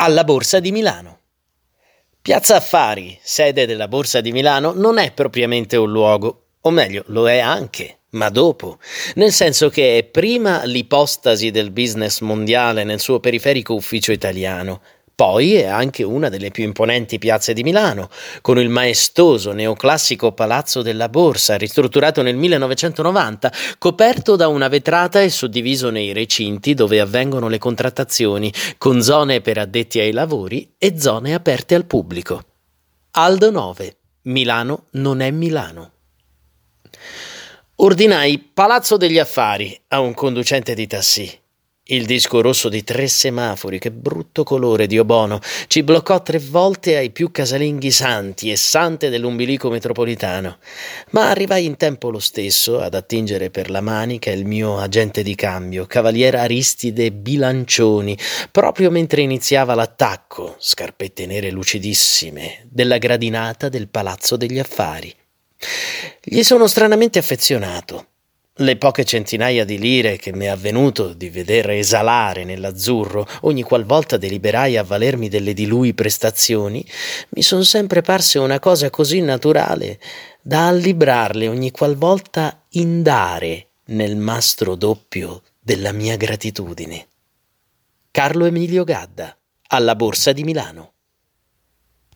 alla Borsa di Milano. Piazza Affari, sede della Borsa di Milano, non è propriamente un luogo, o meglio, lo è anche, ma dopo, nel senso che è prima l'ipostasi del business mondiale nel suo periferico ufficio italiano, poi è anche una delle più imponenti piazze di Milano, con il maestoso neoclassico Palazzo della Borsa, ristrutturato nel 1990, coperto da una vetrata e suddiviso nei recinti dove avvengono le contrattazioni, con zone per addetti ai lavori e zone aperte al pubblico. Aldo 9. Milano non è Milano. Ordinai Palazzo degli Affari a un conducente di tassì. Il disco rosso di tre semafori, che brutto colore, Dio buono, ci bloccò tre volte ai più casalinghi santi e sante dell'umbilico metropolitano. Ma arrivai in tempo lo stesso ad attingere per la manica il mio agente di cambio, cavaliere Aristide Bilancioni, proprio mentre iniziava l'attacco, scarpette nere lucidissime, della gradinata del Palazzo degli Affari. Gli sono stranamente affezionato le poche centinaia di lire che mi è avvenuto di vedere esalare nell'azzurro ogni qualvolta deliberai a valermi delle di lui prestazioni, mi son sempre parse una cosa così naturale da allibrarle ogni qualvolta indare nel mastro doppio della mia gratitudine. Carlo Emilio Gadda, alla Borsa di Milano.